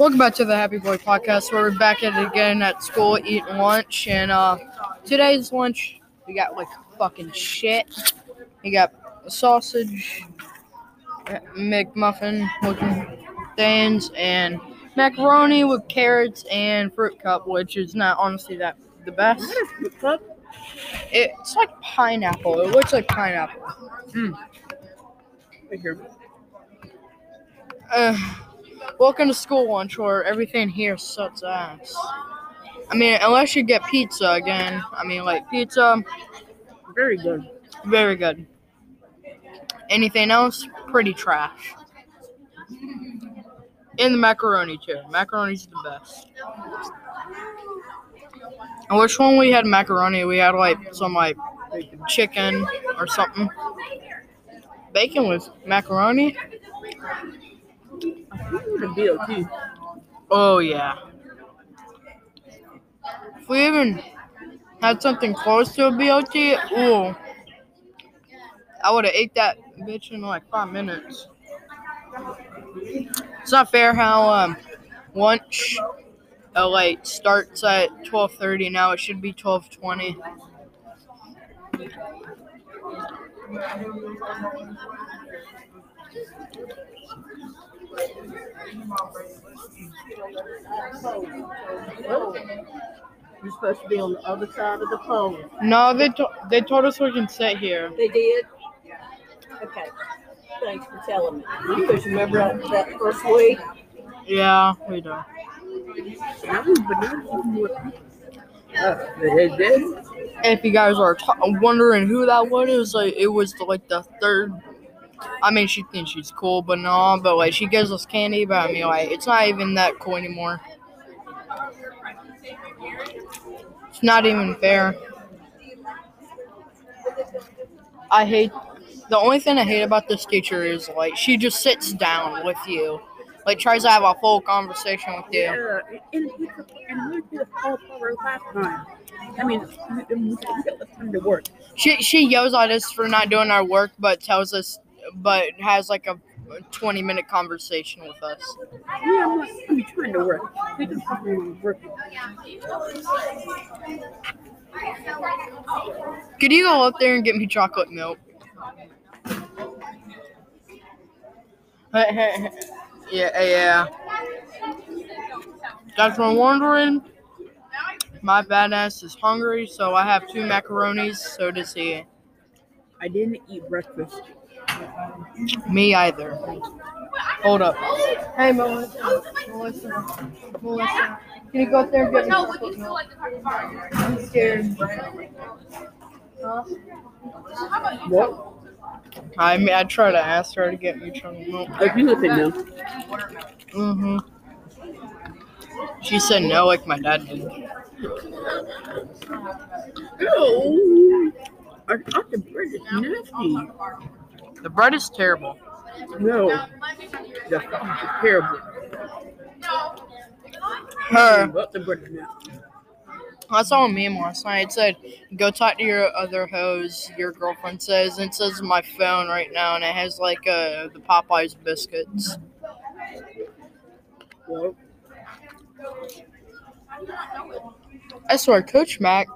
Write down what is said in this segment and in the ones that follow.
Welcome back to the Happy Boy Podcast. Where we're back at it again at school eating lunch, and uh, today's lunch we got like fucking shit. We got a sausage, McMuffin looking things, and macaroni with carrots and fruit cup, which is not honestly that the best. It's like pineapple. It looks like pineapple. Right here. Uh, welcome to school lunch where everything here sucks ass. I mean, unless you get pizza again. I mean, like pizza, Very good. very good. Anything else, pretty trash. And the macaroni too. Macaroni's the best. And which one we had macaroni? We had like some like chicken or something. Bacon with macaroni. The BLT. Oh yeah. If we even had something close to a BLT, ooh, I would have ate that bitch in like five minutes. It's not fair how um lunch uh, like starts at twelve thirty. Now it should be twelve twenty. You're supposed to be on the other side of the pole. No, they to- they told us we can sit here. They did? Okay. Thanks for telling me. You guys remember that, that first week? Yeah, we do. Uh, they did? if you guys are t- wondering who that was, it was like it was like the third. I mean, she thinks she's cool, but no, but like she gives us candy, but I mean, like it's not even that cool anymore. It's not even fair. I hate. The only thing I hate about this teacher is like she just sits down with you, like tries to have a full conversation with you. Yeah. And, and we did a cover last time. I mean, we, got less time to work. She she yells at us for not doing our work, but tells us, but has like a twenty minute conversation with us. Yeah, I'm not I'm trying to work. We just work. Could you go up there and get me chocolate milk? yeah, yeah. Guys, I'm wondering. My badass is hungry, so I have two macaronis. So does he. I didn't eat breakfast. Me either. Hold up. Hey, Melissa. Melissa. Melissa. Can you go up there and get me chocolate milk? I'm scared. Huh? What? I mean, I try to ask her to get me chocolate milk. If you look at them, Mm-hmm. She said no, like my dad did. no. I thought the bread is nasty. The bread is terrible. No. The fucking is terrible. Her. But the bread. I saw a meme last night. It said, "Go talk to your other hoes." Your girlfriend says, and it says my phone right now, and it has like uh the Popeyes biscuits. Well, I swear, Coach Mac.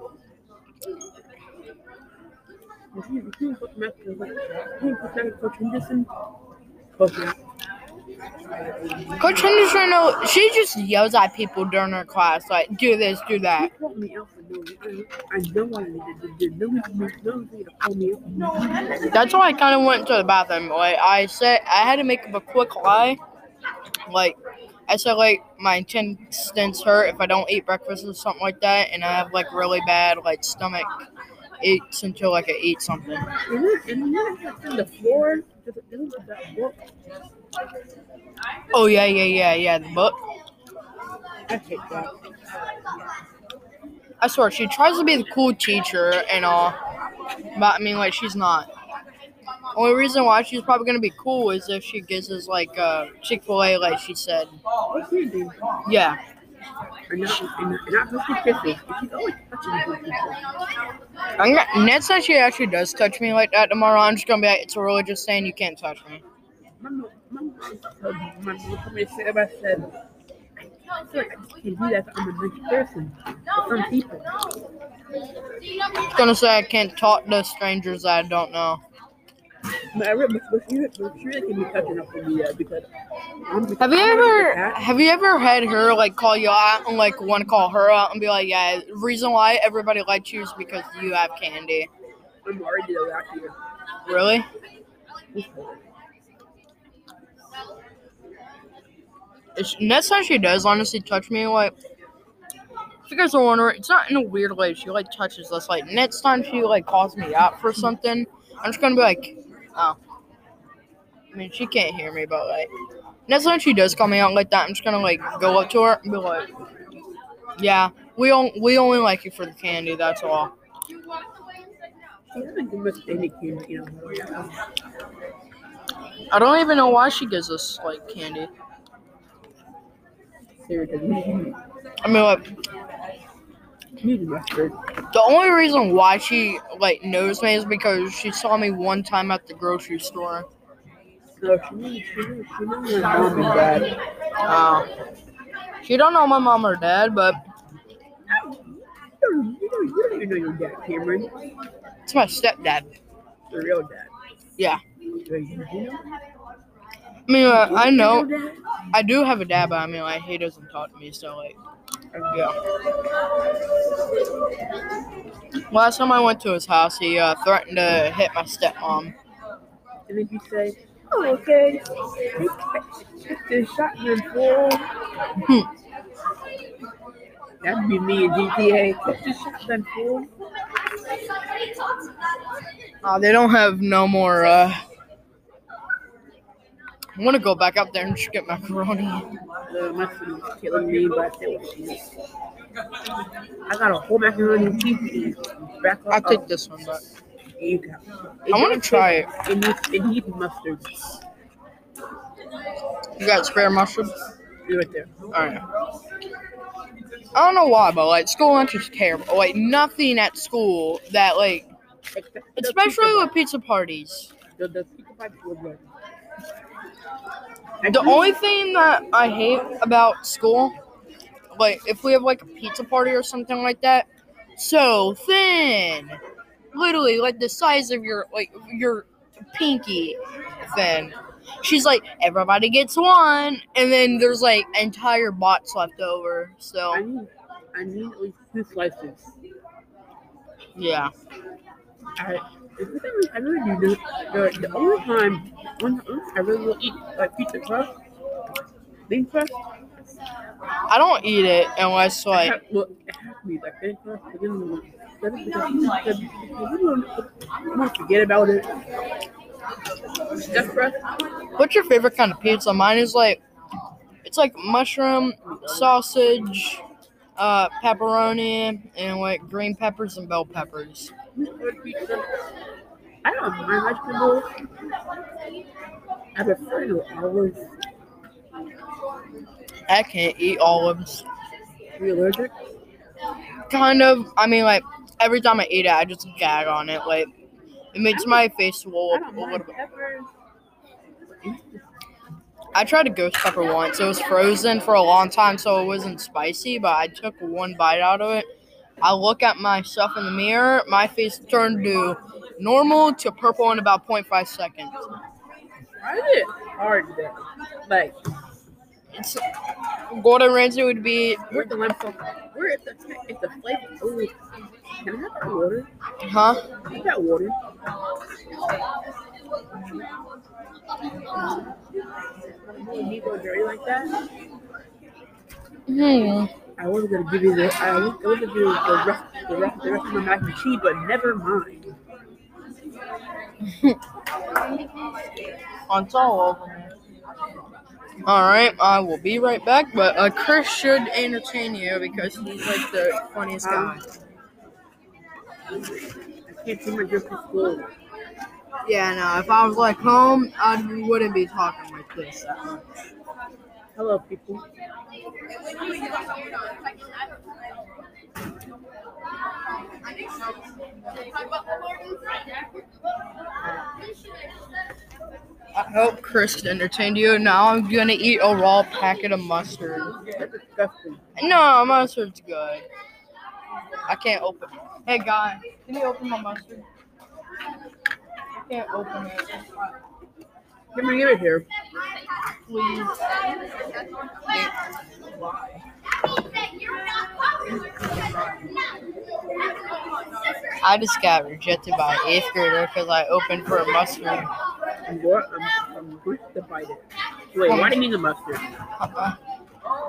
If you, if you put Mac, if you put that Coach Henderson. Coach Henderson, no, she just yells at people during her class, like, "Do this, do that." called me out for doing it. I don't want to do it. No one to me out. That's why I kind of went to the bathroom. Like I said, I had to make up a quick lie. Like I said, like my intestines hurt if I don't eat breakfast or something like that, and I have like really bad like stomach aches until like I eat something. And then, and then it's the floor. There's a- that book. Oh yeah, yeah, yeah, yeah. The book. I hate that. I swear, she tries to be the cool teacher and all, but I mean, like she's not. Only reason why she's probably gonna be cool is if she gives us like uh, Chick Fil A, like she said. What's he do? Yeah. And not, and not, kisses. Ned said she actually does touch me like that tomorrow. I'm just gonna be like, it's a religious saying you can't touch me. To. I'm gonna say I can't talk to strangers I don't know. But I but she, she really can be touching up on me because I'm Have you ever have you ever had her like call you out and like want to call her out and be like, yeah, reason why everybody likes you is because you have candy. I'm already the last year. Really? It's, next time she does honestly touch me, like, if you guys are wondering, it's not in a weird way. She like touches us. Like next time she like calls me out for something, I'm just gonna be like, oh. I mean, she can't hear me, but like, next time she does call me out like that, I'm just gonna like go up to her and be like, yeah, we on, we only like you for the candy. That's all. She hasn't given us any candy, you know. Yeah. I don't even know why she gives us like candy. I mean, like, community mustard. The only reason why she like knows me is because she saw me one time at the grocery store. So she knows, she knows, she knows her mom and dad. Uh, she don't know my mom or dad, but You don't, you don't, even know your dad, Cameron. it's my stepdad. The real dad. Yeah. So you, you know? I mean, uh, I know I do have a dad, but I mean, like he doesn't talk to me, so like, yeah. Last time I went to his house, he uh, threatened to hit my stepmom. And then he said, oh, okay. Take the shotgun full. That'd be me in GTA. Take the shotgun. Uh, they don't have no more. Uh, I want to go back up there and just get macaroni. Uh, the mushroom is killing me, but I say what she. I got a whole macaroni and cheese back I'll up. take this one back. You go. I want to try it. It needs, it needs mustard. You got spare mushroom? You're right there. Alright. I don't know why, but like school lunch is terrible. Oh, like nothing at school that like, especially with pizza parties. the, the pizza pie was good. The only thing that I hate about school, like if we have like a pizza party or something like that, so thin, literally like the size of your like your pinky thin. She's like, everybody gets one, and then there's like entire box left over. So I need, I need at least two slices. yeah, I, if I really do. The, the only time when I really will eat like pizza crust, thin crust, I don't eat it unless like have, it has to be like thin crust. But then, because, don't, you don't forget about it. Stuffed crust, What's your favorite kind of pizza? Mine is like, it's like mushroom, sausage, uh, pepperoni, and like green peppers and bell peppers. I don't mind vegetables. I prefer the olives. I can't eat olives. Are you allergic? Kind of. I mean, like every time I eat it, I just gag on it. Like it makes my face swell up a little bit. I tried a ghost pepper once. It was frozen for a long time, so it wasn't spicy. But I took one bite out of it. I look at myself in the mirror. My face turned to normal to purple in about 0.5 seconds. Why is it hard then? Like, It's Gordon Ramsay would be, where's the lemon? Where is the is the flavor? Ooh, can I have that water? huh? Have that water. You go dirty like that? Hmm. I was gonna give you the I was, I was gonna give you the rest the rest the rest of my mac and cheese, but never mind. On all over me. Alright, I will be right back, but uh, Chris should entertain you because he's like the funniest guy. I can't see my drip from school. Yeah, no, if I was like home, I wouldn't be talking like this. Hello, people. I hope Chris entertained you. Now I'm gonna eat a raw packet of mustard. No, mustard's good. I can't open. Hey guy, can you open my mustard? I can't open it. Give me give it here. Please. I just got rejected by an eighth grader because I opened for a mustard. Going. I'm, I'm going to bite it. Wait, why do you need the mustard? Uh-uh.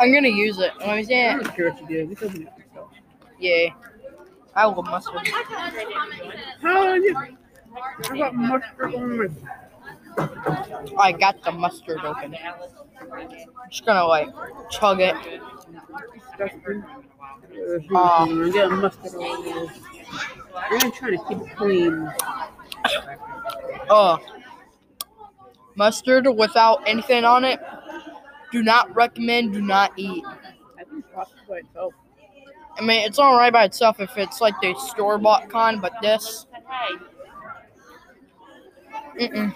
I'm gonna use it. Let me see I it. don't care what you do. This doesn't yourself. Yeah. I love mustard. How is it? I got mustard on. I got the mustard open. just gonna like chug it. I'm getting mustard on this. I'm trying to keep it clean. Oh. Mustard without anything on it. Do not recommend, do not eat. I think it's by itself. I mean, it's alright by itself if it's like the store bought kind, but this. Mm-mm.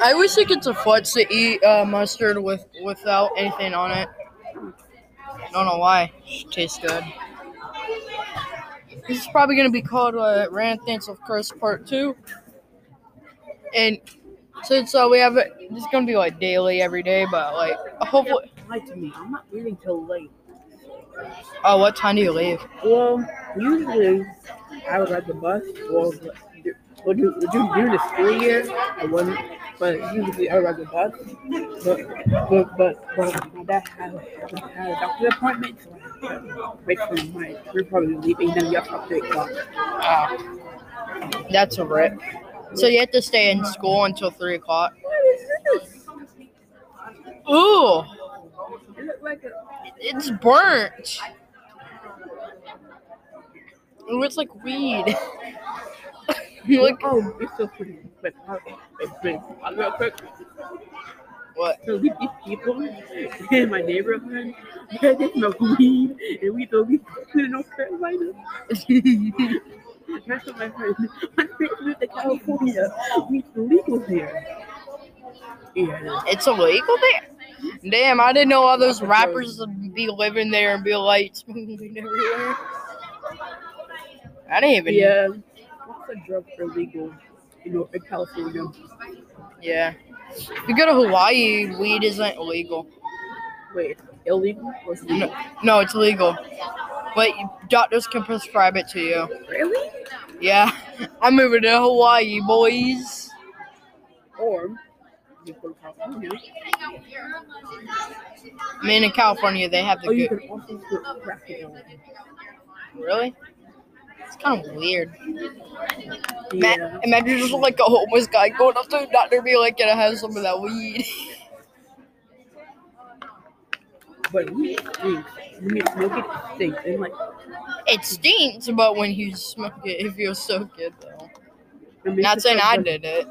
I wish I could afford to eat uh, mustard with without anything on it. I don't know why. It tastes good. This is probably gonna be called uh, Random Things of Chris Part Two. And since uh, we have it, this is gonna be like daily every day, but like hopefully. Lie to me. I'm not leaving till late. Oh, what time do you leave? Well, usually I would ride the bus. Well, we'll do, we'll do during the school year. I wouldn't, but usually I would ride the bus. But but but, but my dad had, had a doctor's appointment, so I had to wait for my. We're probably leaving. Then we have to three o'clock. Oh, that's a rip. So you have to stay in school until three o'clock. What is this? Ooh, like a. it's burnt. Ooh, it's like weed. like, Oh, it's so pretty. But it's pretty. I'll real quick. what? So these these people in my neighborhood, they smoke weed, and we don't be in North Carolina. That's what my friend. My friend moved to California. Weed's illegal here. Yeah. It's illegal there. Damn, I didn't know all those rappers would be living there and be like smoking weed everywhere. I didn't even. Yeah. Lots of drugs are legal in California. Yeah. If you go to Hawaii, weed isn't illegal. Wait, illegal or is it legal? No, it's legal. But doctors can prescribe it to you. Really? Yeah. I'm moving to Hawaii, boys. Or you go to California. I mean, in California, they have the oh, you good. can also crack in. Really? It's kind of weird. Yeah. Ma- imagine just like a homeless guy going up to the doctor and be like, "Can I have some of that weed?" But weed stinks. When you smoke it, it stinks. And like, It stinks, but when you smoke it, it feels so good though. Not saying I did it.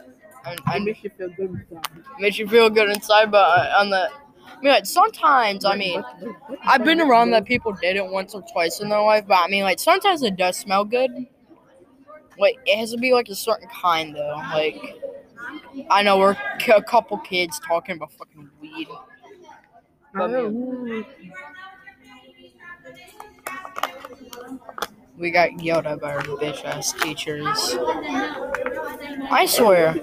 I, It makes you feel good inside. makes you feel good inside, but uh, on the, I mean, like sometimes, I mean, I've been around that people did it once or twice in their life, but I mean, like sometimes it does smell good. Like it has to be like a certain kind though. Like I know we're c- a couple kids talking about fucking weed. We got yelled at by our bitch ass teachers. I swear,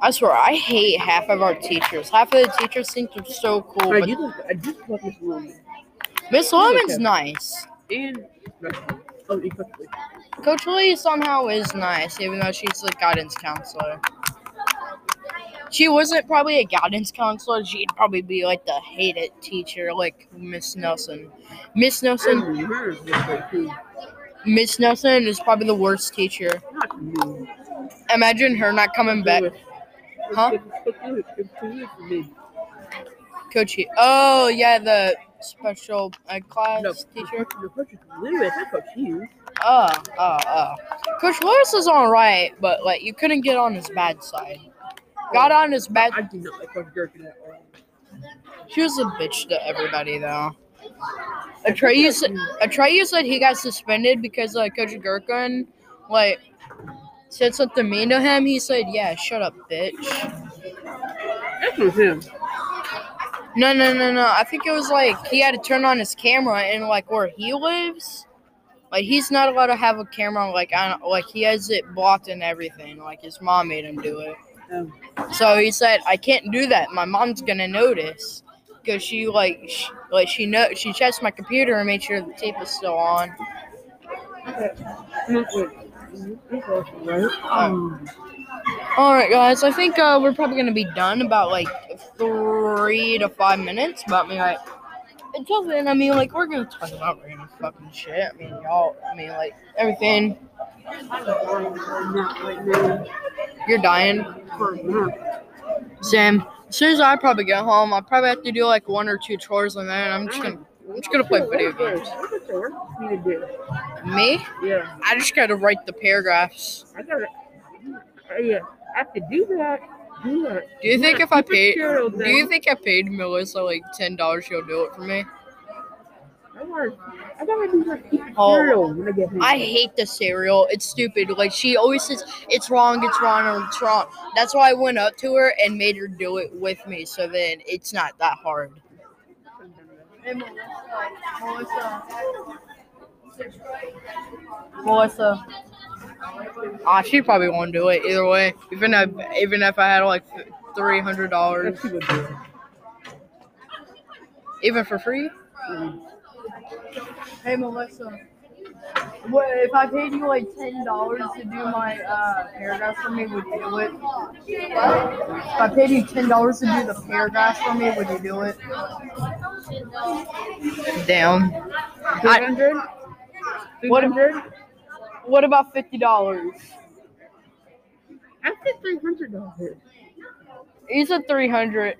I swear, I hate half of our teachers. Half of the teachers think they're so cool, I do love, I do love Miss Williams. Miss Lemon's nice. And oh. Coach Lee somehow is nice, even though she's the guidance counselor. She wasn't probably a guidance counselor. She'd probably be like the hated teacher, like Miss Nelson. Miss Nelson, And hers was great too. Miss Nelson is probably the worst teacher. Not. Imagine her not coming back. Huh? It's good. It's good for me. Coach, oh yeah, the special uh, class No, teacher. The coach Lewis. I coach you. Oh, oh, oh. Coach Lewis is all right, but like you couldn't get on his bad side. got on his bed. I do not like Coach Gherkin at all. She was a bitch to everybody though. Atreyu said, Atreyu said he got suspended because uh, Coach Gherkin like said something mean to him. He said, "Yeah, shut up, bitch." That was him. No, no, no, no. I think it was like he had to turn on his camera and like where he lives, like he's not allowed to have a camera. Like I don't, like he has it blocked and everything. Like his mom made him do it. Um, So he said, "I can't do that. My mom's gonna notice." Because she like she, like she know she checks my computer and made sure the tape is still on. right? Um, All right, guys. I think uh, we're probably gonna be done about like three to five minutes. But I mean, like until then, I mean, like we're gonna talk about random fucking shit. I mean, y'all. I mean, like everything. You're dying. Sam. As soon as I probably get home, I'll probably have to do like one or two chores, and then I'm just gonna I'm just gonna play video games. What's the work to do? Me? Yeah, I just gotta write the paragraphs. I gotta. uh, Yeah, I have to do that. Do that. Do you think if I paid? Do you think I paid Melissa like ten dollars, she'll do it for me? I. I gotta do that Oh, material when I get home. I hate the cereal. It's stupid. Like she always says, "It's wrong. It's wrong. It's wrong." That's why I went up to her and made her do it with me. So then it's not that hard. Hey, Melissa. Melissa. Melissa. Ah, she probably won't do it either way. Even if even if I had like three hundred dollars, Let's see what do it. even for free. Mm. Hey Melissa, what if I paid you like ten dollars to do my uh, paragraph for me? Would you do it? If I paid you ten dollars to do the paragraph for me, would you do it? Damn. Three hundred. What What about fifty dollars? I said three hundred dollars. You said three hundred.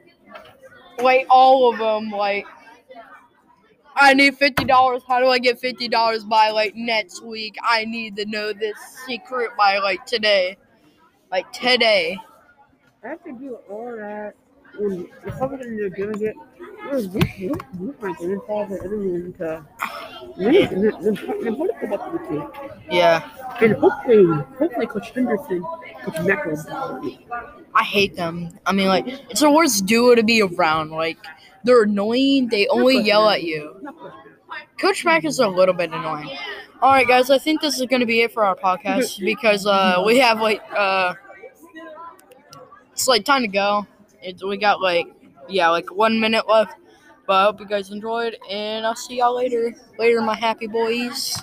Like all of them. Like I need fifty dollars. How do I get fifty dollars by like next week? I need to know this secret by like today. Like today. I have to do all that. If I'm gonna do it, Yeah. And hopefully, hopefully, Coach Henderson, Coach. I hate them. I mean, like, it's the worst duo to be around. Like, they're annoying. They only yell at you. Coach Mack. Is a little bit annoying. All right, guys. I think this is going to be it for our podcast because uh, we have like uh, it's like time to go. It's we got like yeah, like one minute left. But I hope you guys enjoyed, and I'll see y'all later. Later, my happy boys.